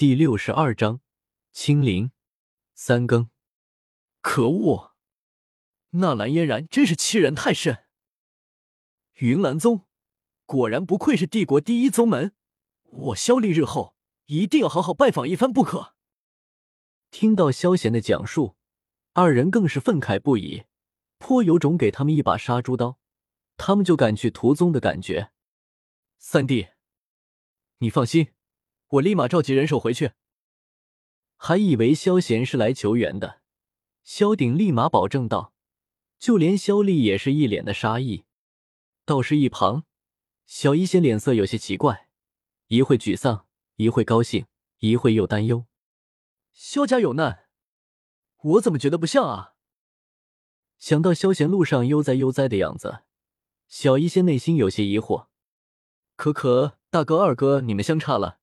第六十二章，清零三更。可恶，纳兰嫣然真是欺人太甚。云岚宗果然不愧是帝国第一宗门，我萧丽日后一定要好好拜访一番不可。听到萧贤的讲述，二人更是愤慨不已，颇有种给他们一把杀猪刀，他们就敢去屠宗的感觉。三弟，你放心。我立马召集人手回去。还以为萧贤是来求援的，萧鼎立马保证道：“就连萧丽也是一脸的杀意。”倒是一旁，小医仙脸色有些奇怪，一会沮丧，一会高兴，一会又担忧。萧家有难，我怎么觉得不像啊？想到萧贤路上悠哉悠哉的样子，小医仙内心有些疑惑。可可，大哥、二哥，你们相差了。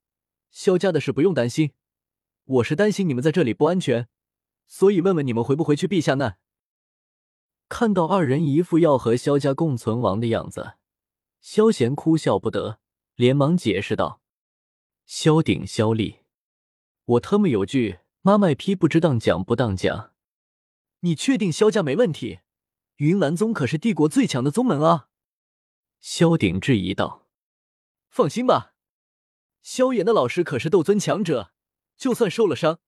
萧家的事不用担心，我是担心你们在这里不安全，所以问问你们回不回去避下难。看到二人一副要和萧家共存亡的样子，萧贤哭笑不得，连忙解释道：“萧鼎、萧丽，我特么有句妈卖批不知当讲不当讲。你确定萧家没问题？云岚宗可是帝国最强的宗门啊！”萧鼎质疑道：“放心吧。”萧炎的老师可是斗尊强者，就算受了伤，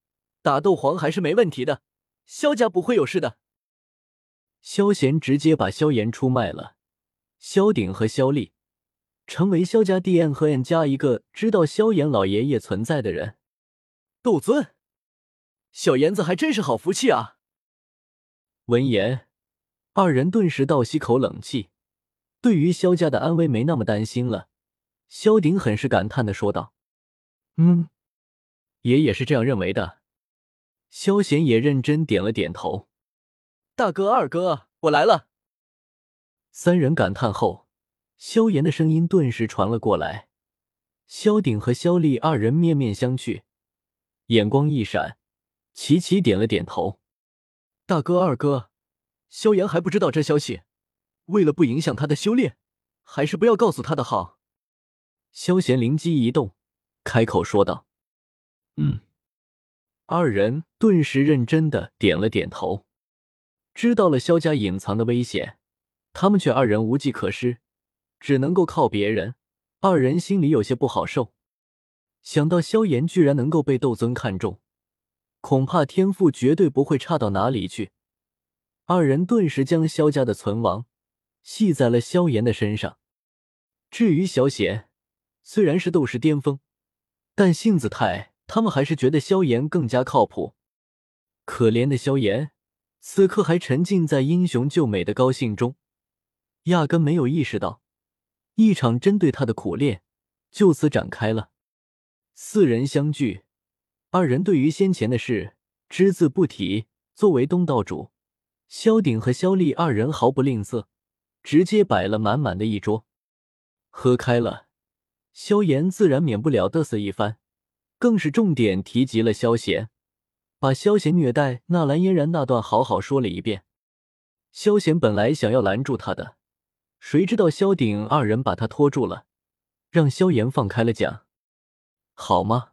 打斗皇还是没问题的。萧家不会有事的。萧贤直接把萧炎出卖了，萧鼎和萧丽成为萧家 D N 和 N 加一个知道萧炎老爷爷存在的人。斗尊，小炎子还真是好福气啊！闻言，二人顿时倒吸口冷气，对于萧家的安危没那么担心了。萧鼎很是感叹的说道：“嗯，爷也是这样认为的。”萧贤也认真点了点头。大哥、二哥，我来了。三人感叹后，萧炎的声音顿时传了过来。萧鼎和萧丽二人面面相觑，眼光一闪，齐齐点了点头。大哥、二哥，萧炎还不知道这消息，为了不影响他的修炼，还是不要告诉他的好。萧贤灵机一动，开口说道：“嗯。”二人顿时认真的点了点头。知道了萧家隐藏的危险，他们却二人无计可施，只能够靠别人。二人心里有些不好受。想到萧炎居然能够被斗尊看中，恐怕天赋绝对不会差到哪里去。二人顿时将萧家的存亡系在了萧炎的身上。至于萧贤，虽然是斗士巅峰，但性子太，他们还是觉得萧炎更加靠谱。可怜的萧炎，此刻还沉浸在英雄救美的高兴中，压根没有意识到一场针对他的苦练就此展开了。四人相聚，二人对于先前的事只字不提。作为东道主，萧鼎和萧丽二人毫不吝啬，直接摆了满满的一桌，喝开了。萧炎自然免不了嘚瑟一番，更是重点提及了萧贤，把萧贤虐待纳兰嫣然那段好好说了一遍。萧贤本来想要拦住他的，谁知道萧鼎二人把他拖住了，让萧炎放开了讲。好吗？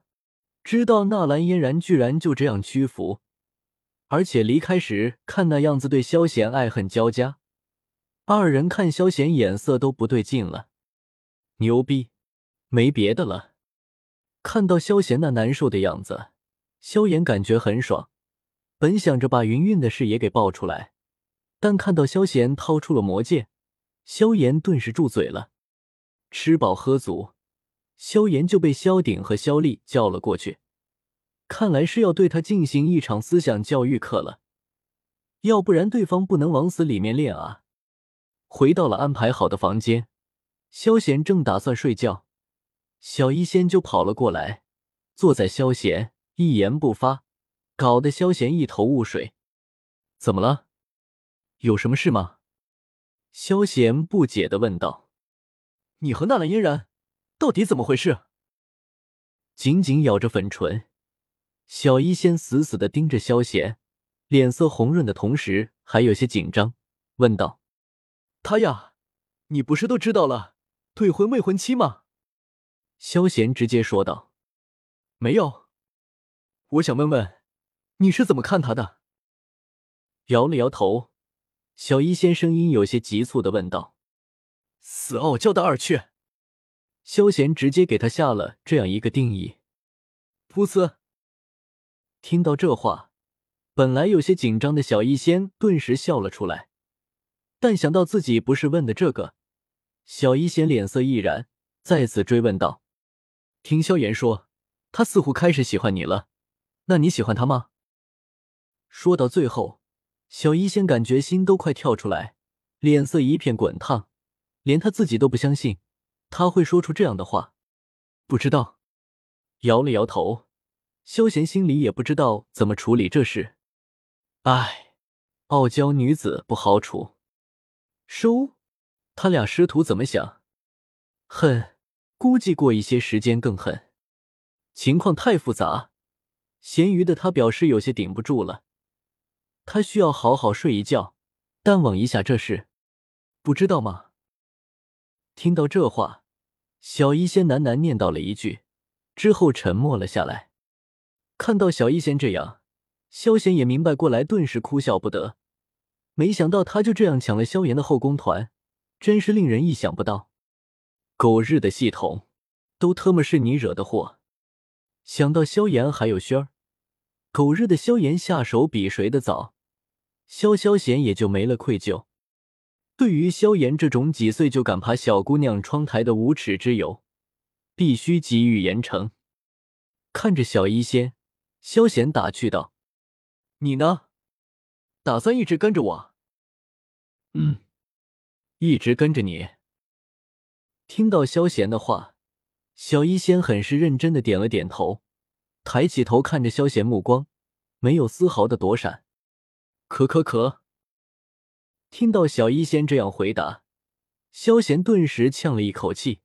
知道纳兰嫣然居然就这样屈服，而且离开时看那样子对萧贤爱恨交加，二人看萧贤眼色都不对劲了。牛逼！没别的了，看到萧贤那难受的样子，萧炎感觉很爽。本想着把云韵的事也给爆出来，但看到萧贤掏出了魔剑，萧炎顿时住嘴了。吃饱喝足，萧炎就被萧鼎和萧丽叫了过去，看来是要对他进行一场思想教育课了，要不然对方不能往死里面练啊。回到了安排好的房间，萧贤正打算睡觉。小医仙就跑了过来，坐在萧贤一言不发，搞得萧贤一头雾水。怎么了？有什么事吗？萧贤不解的问道。你和纳兰嫣然到底怎么回事？紧紧咬着粉唇，小医仙死死的盯着萧贤，脸色红润的同时还有些紧张，问道：“他呀，你不是都知道了退婚未婚妻吗？”萧贤直接说道：“没有，我想问问，你是怎么看他的？摇了摇头，小医仙声音有些急促的问道：“死傲娇的二雀。”萧贤直接给他下了这样一个定义。噗呲！听到这话，本来有些紧张的小医仙顿时笑了出来，但想到自己不是问的这个，小医仙脸色毅然，再次追问道：“听萧炎说，他似乎开始喜欢你了，那你喜欢他吗？”说到最后，小医仙感觉心都快跳出来，脸色一片滚烫，连他自己都不相信。他会说出这样的话，不知道，摇了摇头。萧贤心里也不知道怎么处理这事。唉，傲娇女子不好处。收，他俩师徒怎么想？恨，估计过一些时间更狠。情况太复杂，咸鱼的他表示有些顶不住了。他需要好好睡一觉，淡忘一下这事。不知道吗？听到这话，小医仙喃喃念叨了一句，之后沉默了下来。看到小医仙这样，萧贤也明白过来，顿时哭笑不得。没想到他就这样抢了萧炎的后宫团，真是令人意想不到。狗日的系统，都特么是你惹的祸！想到萧炎还有轩儿，狗日的萧炎下手比谁的早，萧萧贤也就没了愧疚。对于萧炎这种几岁就敢爬小姑娘窗台的无耻之友，必须给予严惩。看着小医仙，萧贤打趣道：“你呢？打算一直跟着我？”“嗯，一直跟着你。”听到萧贤的话，小医仙很是认真的点了点头，抬起头看着萧贤，目光没有丝毫的躲闪。咳咳咳。听到小医仙这样回答，萧贤顿时呛了一口气，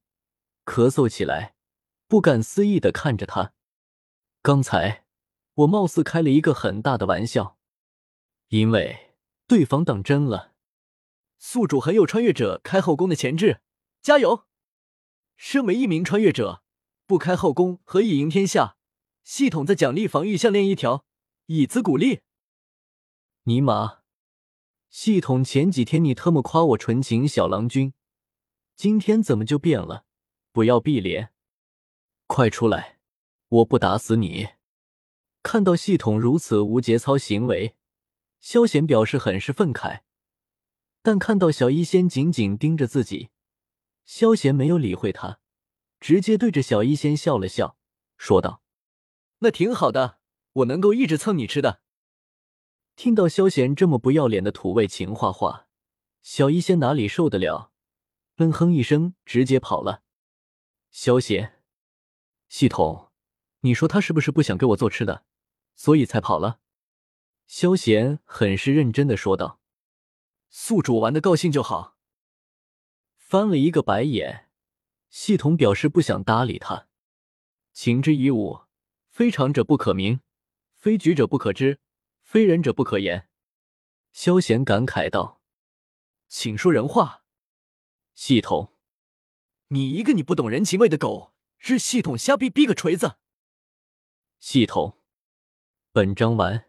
咳嗽起来，不敢思议的看着他。刚才我貌似开了一个很大的玩笑，因为对方当真了。宿主很有穿越者开后宫的潜质，加油！身为一名穿越者，不开后宫何以赢天下？系统在奖励防御项链一条，以资鼓励。尼玛！系统前几天你特么夸我纯情小郎君，今天怎么就变了？不要闭脸，快出来！我不打死你！看到系统如此无节操行为，萧贤表示很是愤慨。但看到小医仙紧紧盯着自己，萧贤没有理会他，直接对着小医仙笑了笑，说道：“那挺好的，我能够一直蹭你吃的。”听到萧贤这么不要脸的土味情话话，小医仙哪里受得了？闷哼一声，直接跑了。萧贤，系统，你说他是不是不想给我做吃的，所以才跑了？萧贤很是认真的说道：“宿主玩的高兴就好。”翻了一个白眼，系统表示不想搭理他。情之一物，非常者不可名，非举者不可知。非人者不可言，萧贤感慨道：“请说人话。”系统，你一个你不懂人情味的狗，日系统瞎逼逼个锤子！系统，本章完。